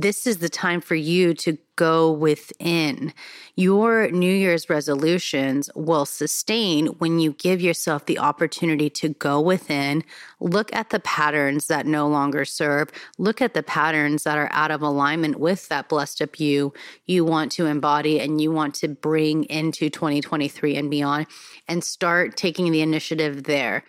this is the time for you to go within. Your New Year's resolutions will sustain when you give yourself the opportunity to go within, look at the patterns that no longer serve, look at the patterns that are out of alignment with that blessed up you you want to embody and you want to bring into 2023 and beyond, and start taking the initiative there.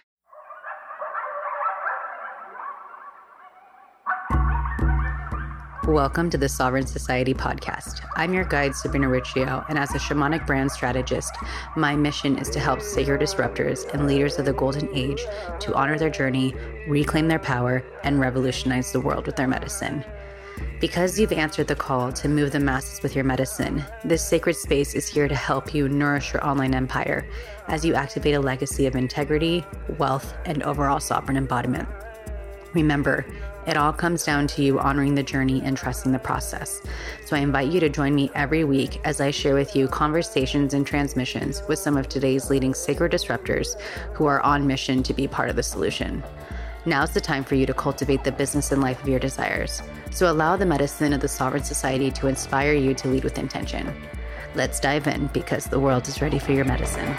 Welcome to the Sovereign Society podcast. I'm your guide, Sabrina Riccio, and as a shamanic brand strategist, my mission is to help sacred disruptors and leaders of the golden age to honor their journey, reclaim their power, and revolutionize the world with their medicine. Because you've answered the call to move the masses with your medicine, this sacred space is here to help you nourish your online empire as you activate a legacy of integrity, wealth, and overall sovereign embodiment. Remember, it all comes down to you honoring the journey and trusting the process. So I invite you to join me every week as I share with you conversations and transmissions with some of today's leading sacred disruptors who are on mission to be part of the solution. Now's the time for you to cultivate the business and life of your desires. So allow the medicine of the Sovereign Society to inspire you to lead with intention. Let's dive in because the world is ready for your medicine.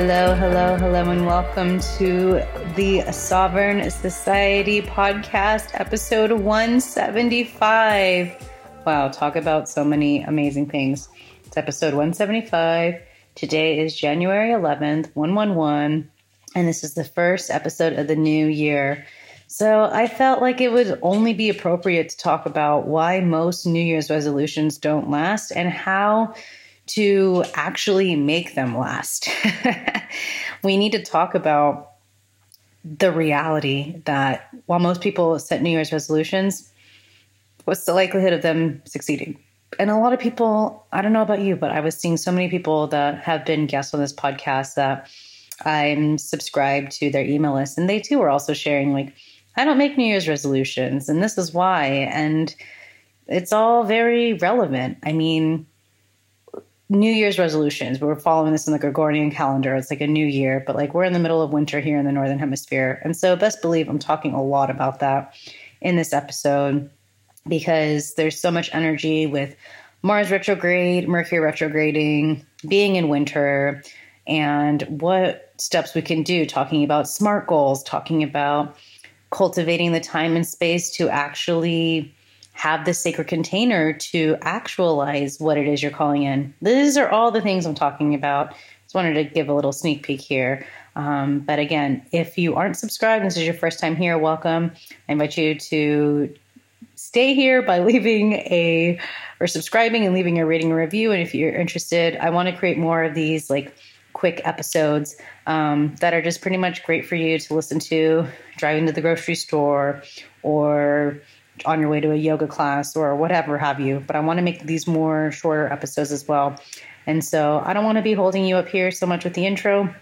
Hello, hello, hello, and welcome to the Sovereign Society podcast, episode 175. Wow, talk about so many amazing things. It's episode 175. Today is January 11th, 111, and this is the first episode of the new year. So I felt like it would only be appropriate to talk about why most New Year's resolutions don't last and how to actually make them last. we need to talk about the reality that while most people set New Year's resolutions, what's the likelihood of them succeeding? And a lot of people, I don't know about you, but I was seeing so many people that have been guests on this podcast that I'm subscribed to their email list, and they too are also sharing, like, I don't make New Year's resolutions, and this is why. And it's all very relevant. I mean, New Year's resolutions. We're following this in the Gregorian calendar. It's like a new year, but like we're in the middle of winter here in the Northern Hemisphere. And so, best believe I'm talking a lot about that in this episode because there's so much energy with Mars retrograde, Mercury retrograding, being in winter, and what steps we can do, talking about smart goals, talking about cultivating the time and space to actually have this sacred container to actualize what it is you're calling in. These are all the things I'm talking about. Just wanted to give a little sneak peek here. Um, but again, if you aren't subscribed, this is your first time here, welcome. I invite you to stay here by leaving a or subscribing and leaving a rating and review. And if you're interested, I want to create more of these like quick episodes um, that are just pretty much great for you to listen to driving to the grocery store or on your way to a yoga class or whatever have you. But I want to make these more shorter episodes as well. And so I don't want to be holding you up here so much with the intro,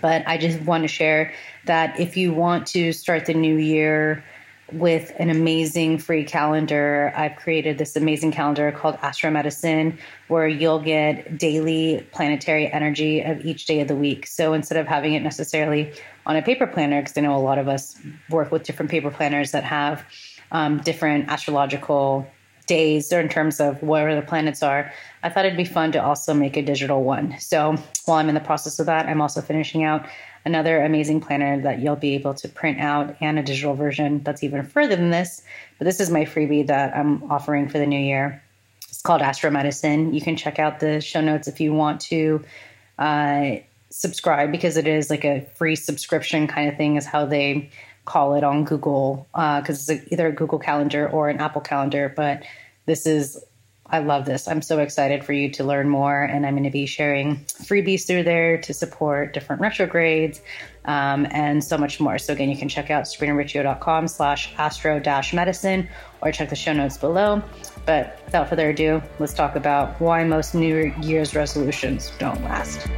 but I just want to share that if you want to start the new year with an amazing free calendar. I've created this amazing calendar called Astro Medicine, where you'll get daily planetary energy of each day of the week. So instead of having it necessarily on a paper planner, because I know a lot of us work with different paper planners that have um, different astrological days or in terms of where the planets are, I thought it'd be fun to also make a digital one. So while I'm in the process of that, I'm also finishing out another amazing planner that you'll be able to print out and a digital version that's even further than this. But this is my freebie that I'm offering for the new year. It's called Astro Medicine. You can check out the show notes if you want to uh, subscribe because it is like a free subscription kind of thing, is how they call it on Google because uh, it's either a Google Calendar or an Apple Calendar. But this is, I love this. I'm so excited for you to learn more, and I'm going to be sharing freebies through there to support different retrogrades um, and so much more. So again, you can check out sabrinariccio.com slash astro dash medicine or check the show notes below. But without further ado, let's talk about why most New Year's resolutions don't last.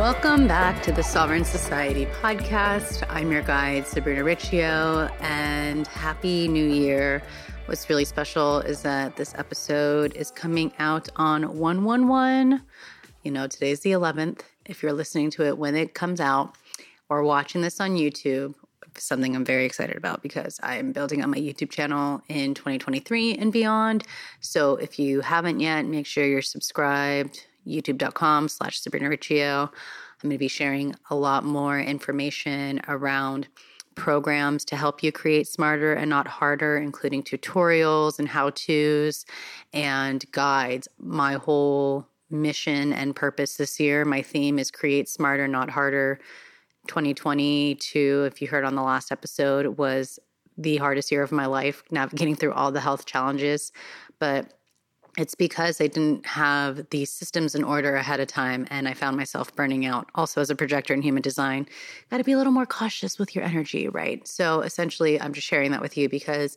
Welcome back to the Sovereign Society podcast. I'm your guide, Sabrina Riccio, and Happy New Year. What's really special is that this episode is coming out on 111. You know, today's the 11th, if you're listening to it when it comes out or watching this on YouTube, something I'm very excited about because I'm building on my YouTube channel in 2023 and beyond. So if you haven't yet, make sure you're subscribed, youtube.com slash Sabrina Riccio. I'm going to be sharing a lot more information around programs to help you create smarter and not harder, including tutorials and how to's and guides. My whole mission and purpose this year, my theme is create smarter, not harder. 2022, if you heard on the last episode, was the hardest year of my life, navigating through all the health challenges. But it's because I didn't have the systems in order ahead of time and I found myself burning out. Also, as a projector in human design, got to be a little more cautious with your energy, right? So, essentially, I'm just sharing that with you because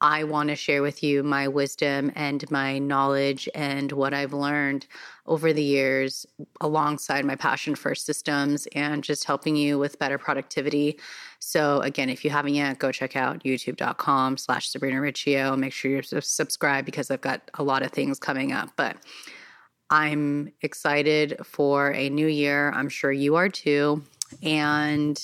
I want to share with you my wisdom and my knowledge and what I've learned over the years alongside my passion for systems and just helping you with better productivity. So again, if you haven't yet, go check out youtube.com slash Sabrina Riccio. Make sure you're subscribed because I've got a lot of things coming up. But I'm excited for a new year. I'm sure you are too. And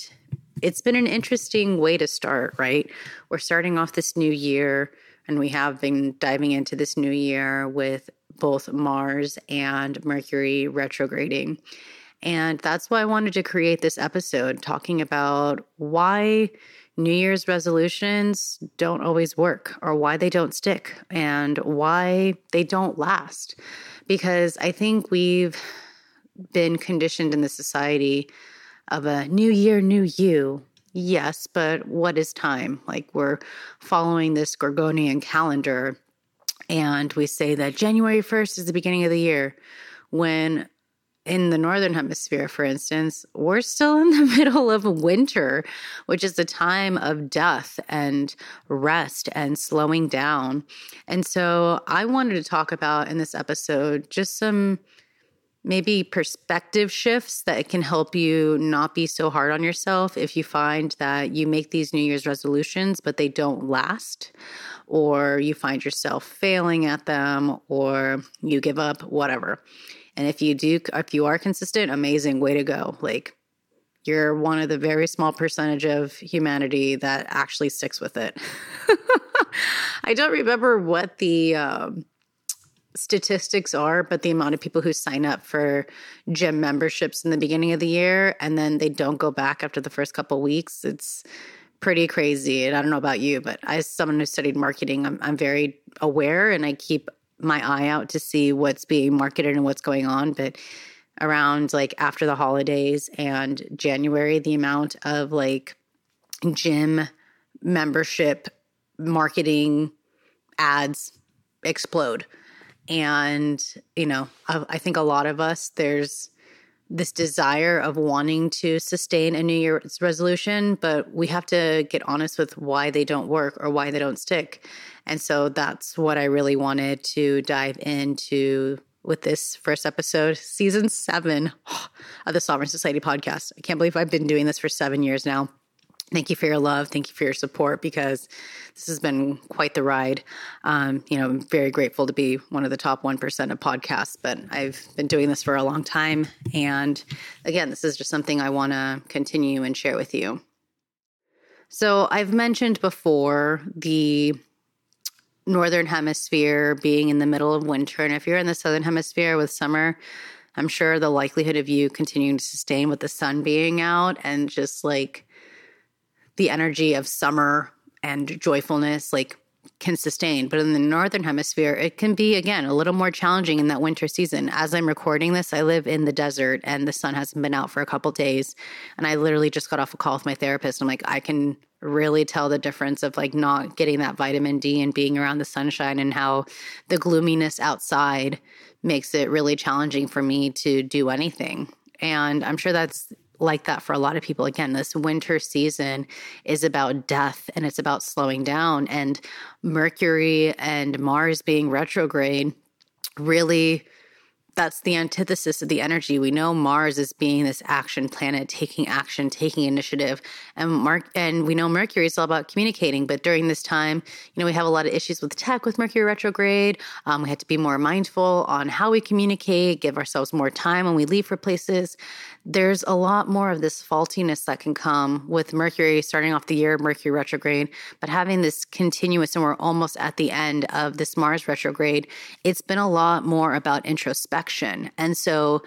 it's been an interesting way to start, right? We're starting off this new year, and we have been diving into this new year with both Mars and Mercury retrograding. And that's why I wanted to create this episode talking about why New Year's resolutions don't always work or why they don't stick and why they don't last. Because I think we've been conditioned in the society of a new year, new you. Yes, but what is time? Like we're following this Gregorian calendar, and we say that January 1st is the beginning of the year, when in the northern hemisphere, for instance, we're still in the middle of winter, which is a time of death and rest and slowing down. And so I wanted to talk about in this episode just some maybe perspective shifts that can help you not be so hard on yourself if you find that you make these New Year's resolutions, but they don't last, or you find yourself failing at them, or you give up, whatever. And if you do, if you are consistent, amazing, way to go. Like, you're one of the very small percentage of humanity that actually sticks with it. I don't remember what the um, statistics are, but the amount of people who sign up for gym memberships in the beginning of the year and then they don't go back after the first couple weeks, it's pretty crazy. And I don't know about you, but as someone who studied marketing, I'm, I'm very aware and I keep my eye out to see what's being marketed and what's going on. But around like after the holidays and January, the amount of like gym membership marketing ads explode and, you know, I, I think a lot of us, there's this desire of wanting to sustain a New Year's resolution, but we have to get honest with why they don't work or why they don't stick. And so that's what I really wanted to dive into with this first episode, season seven of the Sovereign Society podcast. I can't believe I've been doing this for seven years now. Thank you for your love. Thank you for your support because this has been quite the ride. Um, you know, I'm very grateful to be one of the top 1% of podcasts, but I've been doing this for a long time. And again, this is just something I want to continue and share with you. So I've mentioned before the northern hemisphere being in the middle of winter. And if you're in the southern hemisphere with summer, I'm sure the likelihood of you continuing to sustain with the sun being out and just like the energy of summer and joyfulness like can sustain. But in the northern hemisphere, it can be again a little more challenging in that winter season. As I'm recording this, I live in the desert and the sun hasn't been out for a couple days. And I literally just got off a call with my therapist. I'm like, I can really tell the difference of like not getting that vitamin D and being around the sunshine and how the gloominess outside makes it really challenging for me to do anything. And I'm sure that's like that for a lot of people. Again, this winter season is about death and it's about slowing down. And Mercury and Mars being retrograde really that's the antithesis of the energy. We know Mars is being this action planet, taking action, taking initiative, and Mark and we know Mercury is all about communicating. But during this time, you know, we have a lot of issues with tech with Mercury retrograde. Um, we have to be more mindful on how we communicate, give ourselves more time when we leave for places. There's a lot more of this faultiness that can come with Mercury starting off the year, Mercury retrograde, but having this continuous, and we're almost at the end of this Mars retrograde. It's been a lot more about introspection and so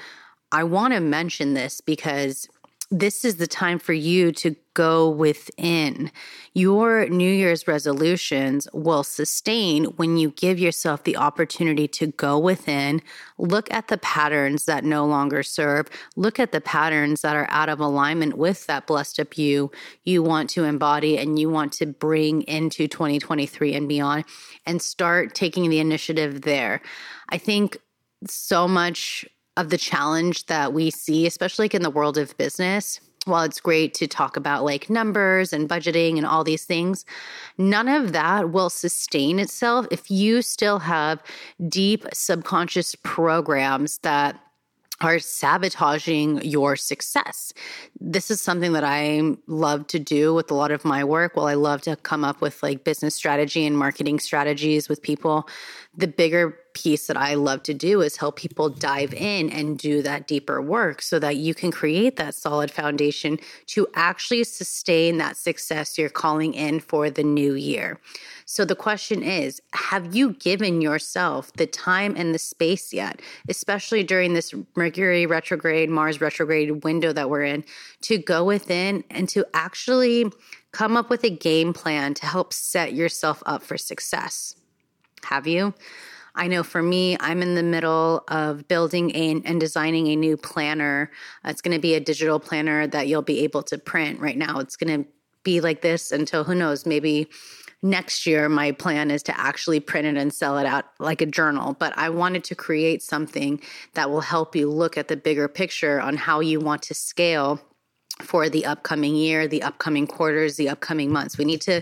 I want to mention this because this is the time for you to go within. Your New Year's resolutions will sustain when you give yourself the opportunity to go within, look at the patterns that no longer serve, look at the patterns that are out of alignment with that blessed up you you want to embody and you want to bring into 2023 and beyond, and start taking the initiative there. I think so much of the challenge that we see, especially like in the world of business, while it's great to talk about like numbers and budgeting and all these things, none of that will sustain itself if you still have deep subconscious programs that are sabotaging your success. This is something that I love to do with a lot of my work. Well, I love to come up with like business strategy and marketing strategies with people. The bigger piece that I love to do is help people dive in and do that deeper work so that you can create that solid foundation to actually sustain that success you're calling in for the new year. So the question is have you given yourself the time and the space yet, especially during this Mercury retrograde, Mars retrograde window that we're in, to go within and to actually come up with a game plan to help set yourself up for success? Have you? I know for me, I'm in the middle of building a, and designing a new planner. Uh, it's going to be a digital planner that you'll be able to print. Right now, it's going to be like this until who knows, maybe next year my plan is to actually print it and sell it out like a journal but i wanted to create something that will help you look at the bigger picture on how you want to scale for the upcoming year, the upcoming quarters, the upcoming months. We need to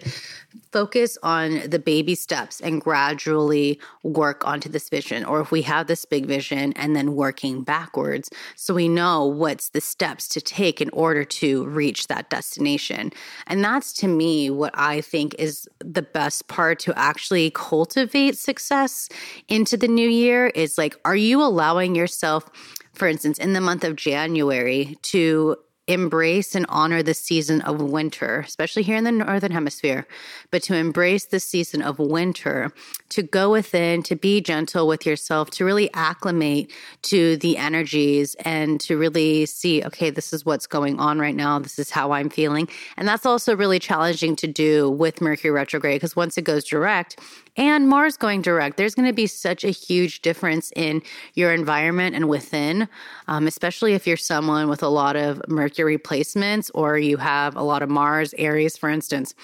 focus on the baby steps and gradually work onto this vision. Or if we have this big vision and then working backwards, so we know what's the steps to take in order to reach that destination. And that's to me what I think is the best part to actually cultivate success into the new year is like, are you allowing yourself, for instance, in the month of January to embrace and honor the season of winter, especially here in the Northern Hemisphere, but to embrace the season of winter, to go within, to be gentle with yourself, to really acclimate to the energies and to really see, okay, this is what's going on right now. This is how I'm feeling. And that's also really challenging to do with Mercury retrograde because once it goes direct, and Mars going direct, there's going to be such a huge difference in your environment and within, um, especially if you're someone with a lot of Mercury placements or you have a lot of Mars, Aries, for instance.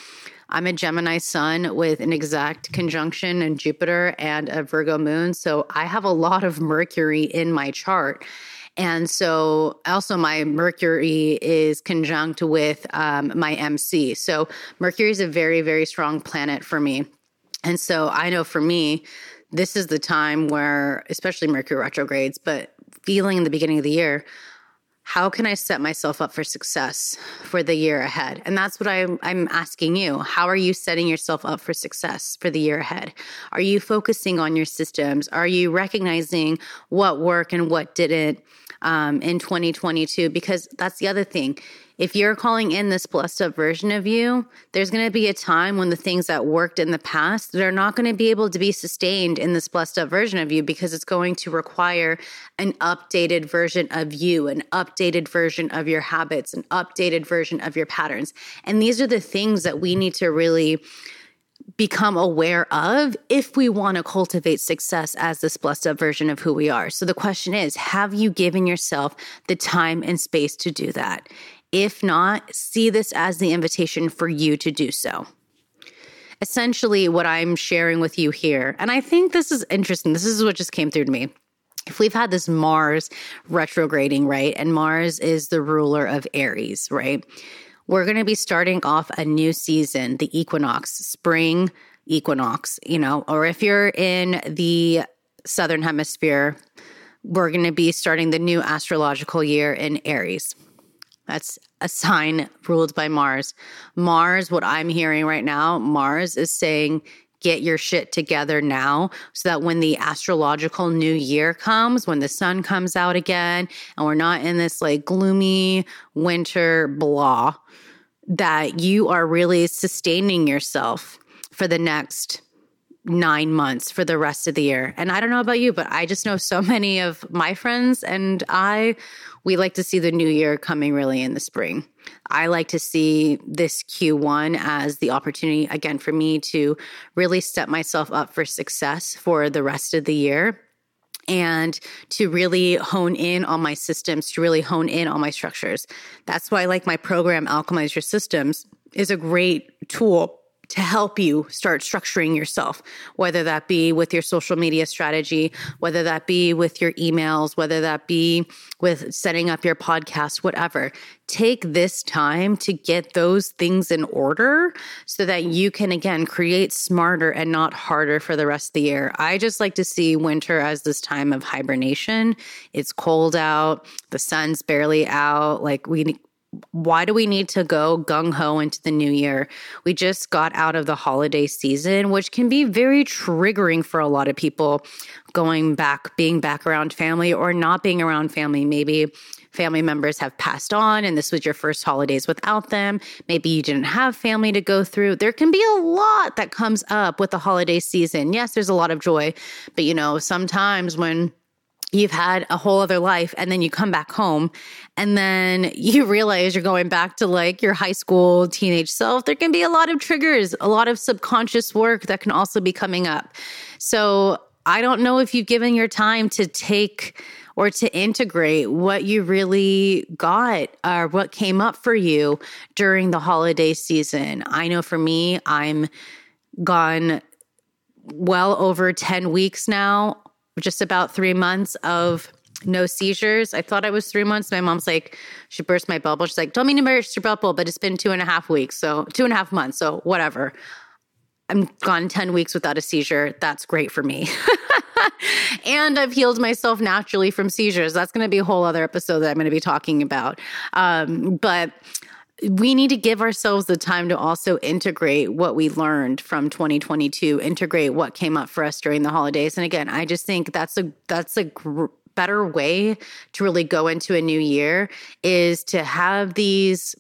I'm a Gemini sun with an exact conjunction in Jupiter and a Virgo moon. So I have a lot of Mercury in my chart. And so also my Mercury is conjunct with um, my MC. So Mercury is a very, very strong planet for me. And so I know for me, this is the time where, especially Mercury retrogrades, but feeling in the beginning of the year, how can I set myself up for success for the year ahead? And that's what I'm, I'm asking you. How are you setting yourself up for success for the year ahead? Are you focusing on your systems? Are you recognizing what worked and what didn't um, in 2022? Because that's the other thing if you're calling in this blessed up version of you, there's going to be a time when the things that worked in the past, they're not going to be able to be sustained in this blessed up version of you because it's going to require an updated version of you, an updated version of your habits, an updated version of your patterns. And these are the things that we need to really become aware of if we want to cultivate success as this blessed up version of who we are. So the question is, have you given yourself the time and space to do that? If not, see this as the invitation for you to do so. Essentially, what I'm sharing with you here, and I think this is interesting, this is what just came through to me. If we've had this Mars retrograding, right? And Mars is the ruler of Aries, right? We're going to be starting off a new season, the equinox, spring equinox, you know, or if you're in the southern hemisphere, we're going to be starting the new astrological year in Aries. That's a sign ruled by Mars. Mars, what I'm hearing right now, Mars is saying, get your shit together now so that when the astrological new year comes, when the sun comes out again, and we're not in this like gloomy winter blah, that you are really sustaining yourself for the next nine months for the rest of the year. And I don't know about you, but I just know so many of my friends and I, we like to see the new year coming really in the spring. I like to see this Q1 as the opportunity, again, for me to really set myself up for success for the rest of the year and to really hone in on my systems, to really hone in on my structures. That's why, I like my program, Alchemize Your Systems, is a great tool to help you start structuring yourself, whether that be with your social media strategy, whether that be with your emails, whether that be with setting up your podcast, whatever. Take this time to get those things in order so that you can, again, create smarter and not harder for the rest of the year. I just like to see winter as this time of hibernation. It's cold out, the sun's barely out. Like, we why do we need to go gung ho into the new year? We just got out of the holiday season, which can be very triggering for a lot of people going back, being back around family or not being around family. Maybe family members have passed on and this was your first holidays without them. Maybe you didn't have family to go through. There can be a lot that comes up with the holiday season. Yes, there's a lot of joy, but you know, sometimes when you've had a whole other life and then you come back home and then you realize you're going back to like your high school teenage self there can be a lot of triggers a lot of subconscious work that can also be coming up. So i don't know if you've given your time to take or to integrate what you really got or what came up for you during the holiday season. I know for me i'm gone well over 10 weeks now just about three months of no seizures. I thought I was three months. My mom's like, she burst my bubble. She's like, don't mean to burst your bubble, but it's been two and a half weeks. So two and a half months. So whatever. I'm gone 10 weeks without a seizure. That's great for me. and I've healed myself naturally from seizures. That's going to be a whole other episode that I'm going to be talking about. Um, but we need to give ourselves the time to also integrate what we learned from 2022 integrate what came up for us during the holidays. And again i just think that's a that's a gr- better way to really go into a new year is to have these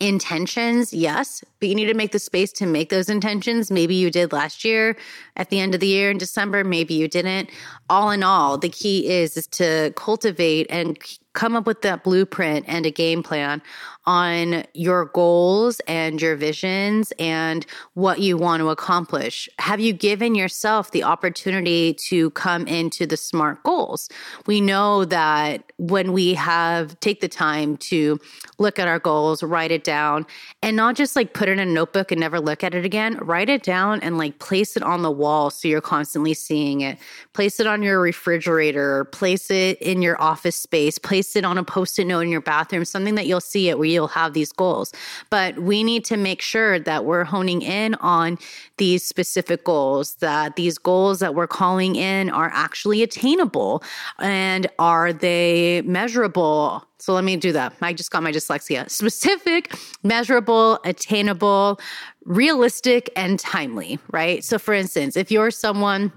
intentions yes but you need to make the space to make those intentions. Maybe you did last year at the end of the year in december maybe you didn't. All in all the key is is to cultivate and come up with that blueprint and a game plan on your goals and your visions and what you want to accomplish? Have you given yourself the opportunity to come into the SMART goals? We know that when we have take the time to look at our goals, write it down, and not just like put it in a notebook and never look at it again, write it down and like place it on the wall so you're constantly seeing it. Place it on your refrigerator, place it in your office space, place it on a post-it note in your bathroom, something that you'll see it where you'll have these goals. But we need to make sure that we're honing in on these specific goals, that these goals that we're calling in are actually attainable and are they measurable? So let me do that. I just got my dyslexia. Specific, measurable, attainable, realistic, and timely, right? So for instance, if you're someone,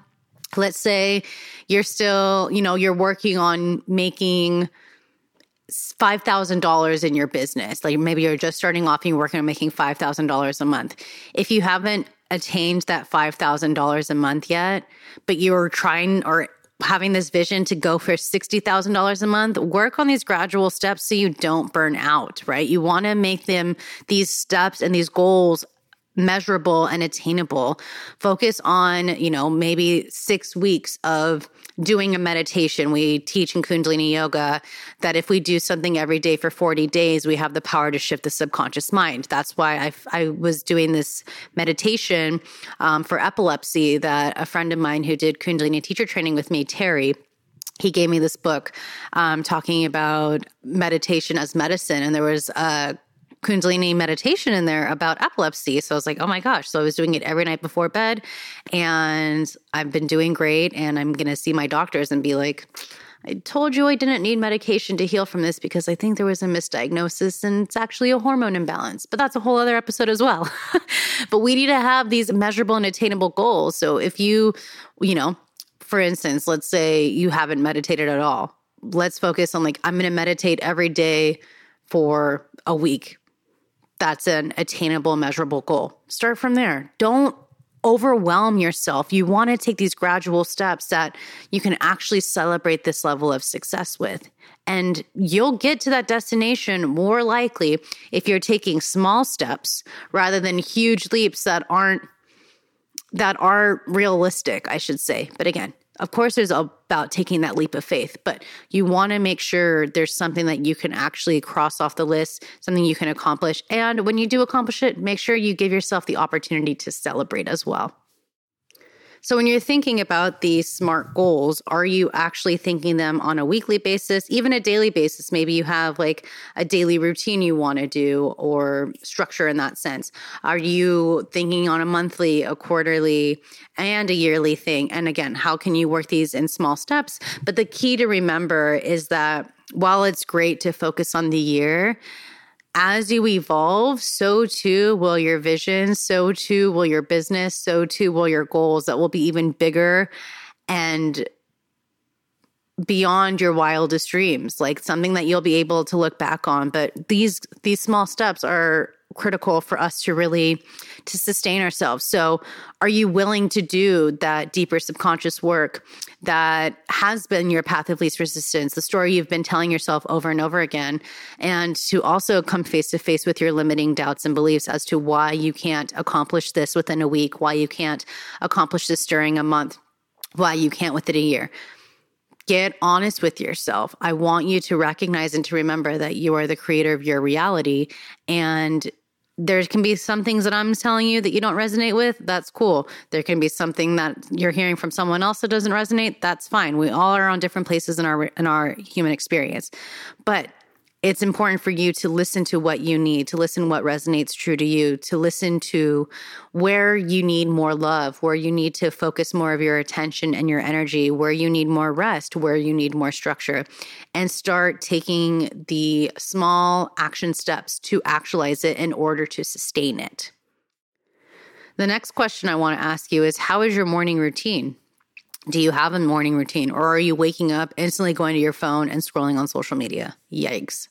let's say you're still, you know, you're working on making $5,000 in your business, like maybe you're just starting off and you're working on making $5,000 a month. If you haven't attained that $5,000 a month yet, but you're trying or having this vision to go for $60,000 a month, work on these gradual steps so you don't burn out, right? You want to make them these steps and these goals measurable and attainable. Focus on, you know, maybe six weeks of doing a meditation. We teach in Kundalini Yoga that if we do something every day for 40 days, we have the power to shift the subconscious mind. That's why I, I was doing this meditation um, for epilepsy that a friend of mine who did Kundalini teacher training with me, Terry, he gave me this book um, talking about meditation as medicine. And there was a Kundalini meditation in there about epilepsy. So I was like, oh my gosh. So I was doing it every night before bed and I've been doing great. And I'm going to see my doctors and be like, I told you I didn't need medication to heal from this because I think there was a misdiagnosis and it's actually a hormone imbalance. But that's a whole other episode as well. but we need to have these measurable and attainable goals. So if you, you know, for instance, let's say you haven't meditated at all. Let's focus on like, I'm going to meditate every day for a week. That's an attainable, measurable goal. Start from there. Don't overwhelm yourself. You want to take these gradual steps that you can actually celebrate this level of success with. And you'll get to that destination more likely if you're taking small steps rather than huge leaps that aren't that are realistic, I should say. But again, of course, there's about taking that leap of faith, but you want to make sure there's something that you can actually cross off the list, something you can accomplish. And when you do accomplish it, make sure you give yourself the opportunity to celebrate as well. So, when you're thinking about these SMART goals, are you actually thinking them on a weekly basis, even a daily basis? Maybe you have like a daily routine you want to do or structure in that sense. Are you thinking on a monthly, a quarterly, and a yearly thing? And again, how can you work these in small steps? But the key to remember is that while it's great to focus on the year, as you evolve, so too will your vision, so too will your business, so too will your goals that will be even bigger and beyond your wildest dreams like something that you'll be able to look back on. But these these small steps are critical for us to really to sustain ourselves. So, are you willing to do that deeper subconscious work that has been your path of least resistance, the story you've been telling yourself over and over again, and to also come face to face with your limiting doubts and beliefs as to why you can't accomplish this within a week, why you can't accomplish this during a month, why you can't within a year get honest with yourself. I want you to recognize and to remember that you are the creator of your reality and there can be some things that I'm telling you that you don't resonate with. That's cool. There can be something that you're hearing from someone else that doesn't resonate. That's fine. We all are on different places in our in our human experience. But it's important for you to listen to what you need, to listen what resonates true to you, to listen to where you need more love, where you need to focus more of your attention and your energy, where you need more rest, where you need more structure, and start taking the small action steps to actualize it in order to sustain it. The next question I want to ask you is How is your morning routine? Do you have a morning routine or are you waking up instantly going to your phone and scrolling on social media? Yikes.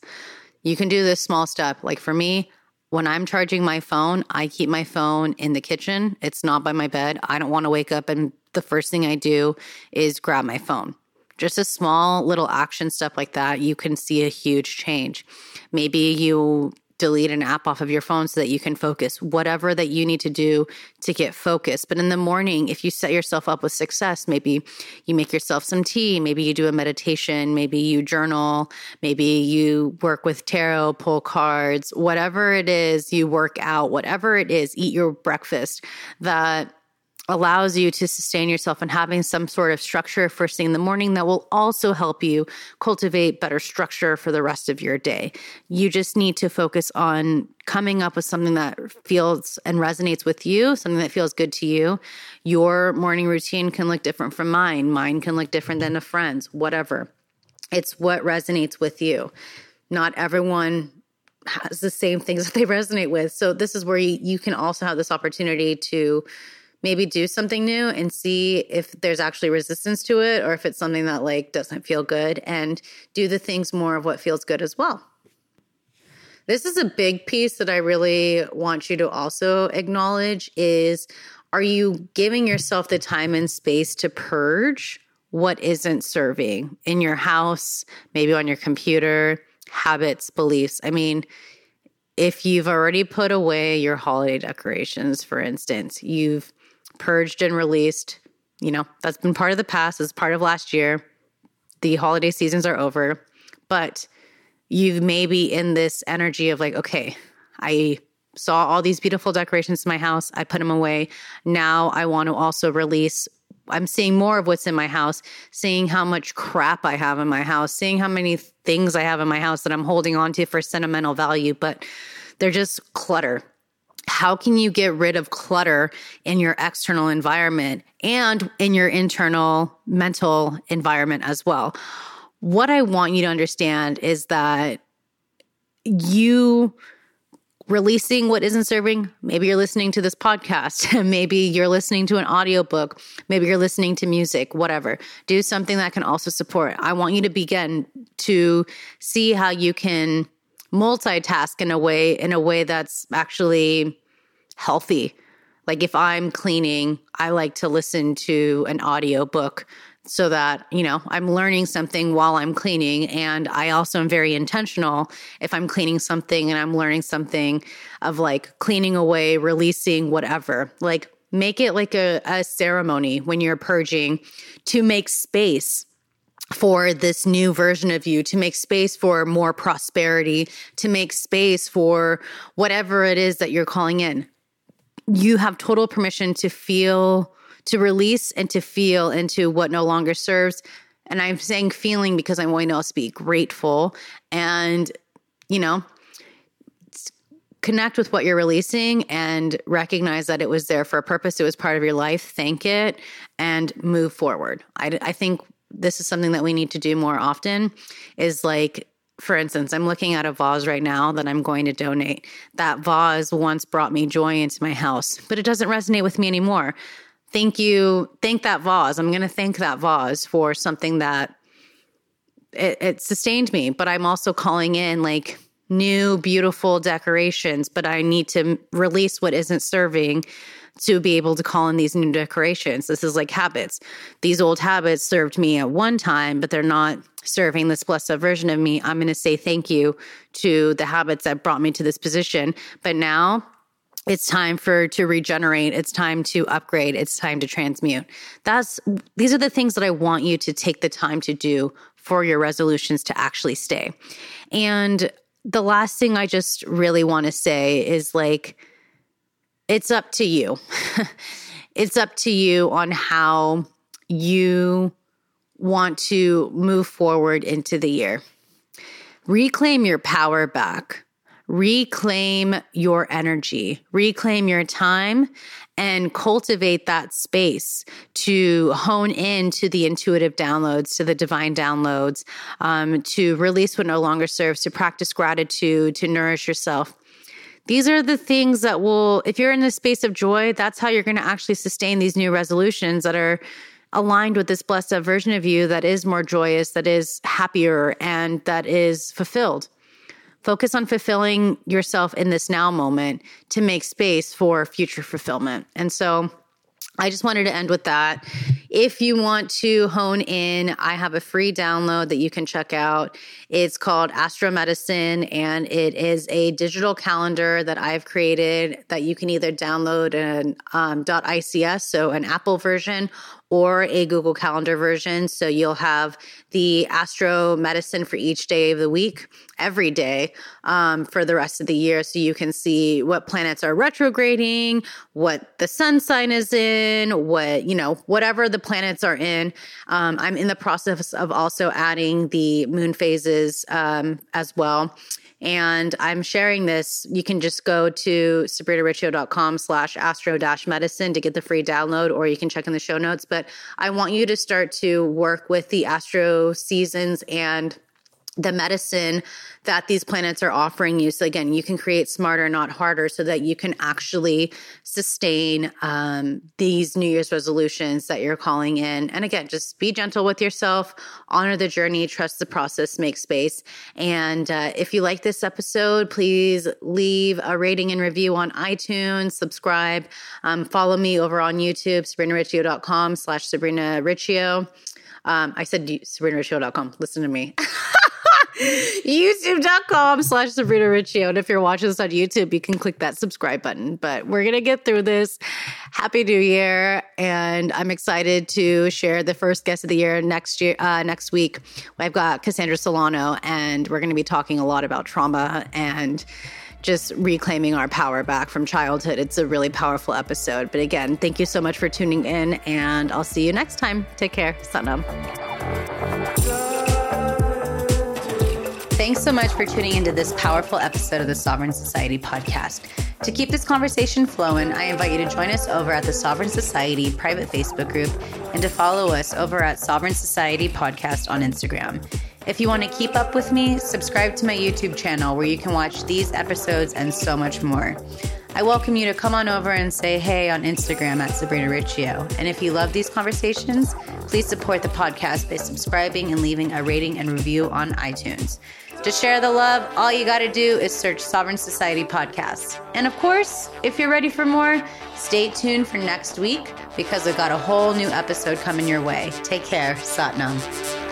You can do this small step. Like for me, when I'm charging my phone, I keep my phone in the kitchen. It's not by my bed. I don't want to wake up and the first thing I do is grab my phone. Just a small little action step like that, you can see a huge change. Maybe you delete an app off of your phone so that you can focus, whatever that you need to do to get focused. But in the morning, if you set yourself up with success, maybe you make yourself some tea, maybe you do a meditation, maybe you journal, maybe you work with tarot, pull cards, whatever it is, you work out, whatever it is, eat your breakfast that allows you to sustain yourself and having some sort of structure first thing in the morning that will also help you cultivate better structure for the rest of your day. You just need to focus on coming up with something that feels and resonates with you, something that feels good to you. Your morning routine can look different from mine, mine can look different than a friend's, whatever. It's what resonates with you. Not everyone has the same things that they resonate with. So this is where you, you can also have this opportunity to maybe do something new and see if there's actually resistance to it or if it's something that like doesn't feel good and do the things more of what feels good as well. This is a big piece that I really want you to also acknowledge is are you giving yourself the time and space to purge what isn't serving in your house, maybe on your computer, habits, beliefs? I mean, if you've already put away your holiday decorations, for instance, you've purged and released. You know, that's been part of the past, it's part of last year. The holiday seasons are over, but you may be in this energy of like, okay, I saw all these beautiful decorations in my house. I put them away. Now I want to also release. I'm seeing more of what's in my house, seeing how much crap I have in my house, seeing how many things I have in my house that I'm holding on to for sentimental value, but they're just clutter how can you get rid of clutter in your external environment and in your internal mental environment as well? what I want you to understand is that you releasing what isn't serving maybe you're listening to this podcast maybe you're listening to an audiobook maybe you're listening to music whatever do something that can also support i want you to begin to see how you can multitask in a way in a way that's actually healthy. Like if i'm cleaning i like to listen to an audiobook so that you know i'm learning something while i'm cleaning. And i also am very intentional if i'm cleaning something and i'm learning something of like cleaning away releasing whatever. Like make it like a, a ceremony when you're purging to make space for this new version of you, to make space for more prosperity, to make space for whatever it is that you're calling in. You have total permission to feel to release and to feel into what no longer serves. And I'm saying feeling because I want us to be grateful and, you know, connect with what you're releasing and recognize that it was there for a purpose. It was part of your life. Thank it and move forward. I, I think this is something that we need to do more often is like for instance, I'm looking at a vase right now that I'm going to donate. That vase once brought me joy into my house, but it doesn't resonate with me anymore thank you, thank that vase. I'm going to thank that vase for something that it, it sustained me. But I'm also calling in like new, beautiful decorations, but I need to release what isn't serving to be able to call in these new decorations. This is like habits. These old habits served me at one time, but they're not serving this blessed version of me. I'm going to say thank you to the habits that brought me to this position. But now it's time for to regenerate it's time to upgrade it's time to transmute that's these are the things that i want you to take the time to do for your resolutions to actually stay and the last thing i just really want to say is like it's up to you. It's up to you on how you want to move forward into the year. Reclaim your power back. Reclaim your energy, reclaim your time, and cultivate that space to hone in to the intuitive downloads, to the divine downloads, um, to release what no longer serves, to practice gratitude, to nourish yourself. These are the things that will, if you're in the space of joy, that's how you're going to actually sustain these new resolutions that are aligned with this blessed version of you that is more joyous, that is happier, and that is fulfilled. Focus on fulfilling yourself in this now moment to make space for future fulfillment. And so I just wanted to end with that. If you want to hone in, I have a free download that you can check out. It's called Astro Medicine, and it is a digital calendar that I've created that you can either download an um, .ics, so an Apple version, or a Google Calendar version. So you'll have the astro medicine for each day of the week, every day um, for the rest of the year. So you can see what planets are retrograding, what the sun sign is in, what, you know, whatever the planets are in. Um, I'm in the process of also adding the moon phases um, as well and I'm sharing this. You can just go to sabrinariccio.com slash astro dash medicine to get the free download, or you can check in the show notes. But I want you to start to work with the astro seasons and the medicine that these planets are offering you. So, again, you can create smarter, not harder, so that you can actually sustain um, these New Year's resolutions that you're calling in. And again, just be gentle with yourself, honor the journey, trust the process, make space. And uh, if you like this episode, please leave a rating and review on iTunes, subscribe, um, follow me over on YouTube, sabrinariccio.com slash Sabrina Riccio. Um, I said sabrinariccio.com. Listen to me. youtube.com slash Sabrina Riccio. And if you're watching this on YouTube, you can click that subscribe button. But we're going to get through this. Happy New Year. And I'm excited to share the first guest of the year next year, uh, next week. I've got Cassandra Solano, and we're going to be talking a lot about trauma and just reclaiming our power back from childhood. It's a really powerful episode. But again, thank you so much for tuning in, and I'll see you next time. Take care. Satnam. Thanks so much for tuning into this powerful episode of the Sovereign Society podcast. To keep this conversation flowing, I invite you to join us over at the Sovereign Society private Facebook group and to follow us over at Sovereign Society Podcast on Instagram. If you want to keep up with me, subscribe to my YouTube channel where you can watch these episodes and so much more. I welcome you to come on over and say hey on Instagram at Sabrina Riccio. And if you love these conversations, please support the podcast by subscribing and leaving a rating and review on iTunes. To share the love, all you got to do is search Sovereign Society Podcast. And of course, if you're ready for more, stay tuned for next week because I've got a whole new episode coming your way. Take care. Satnam.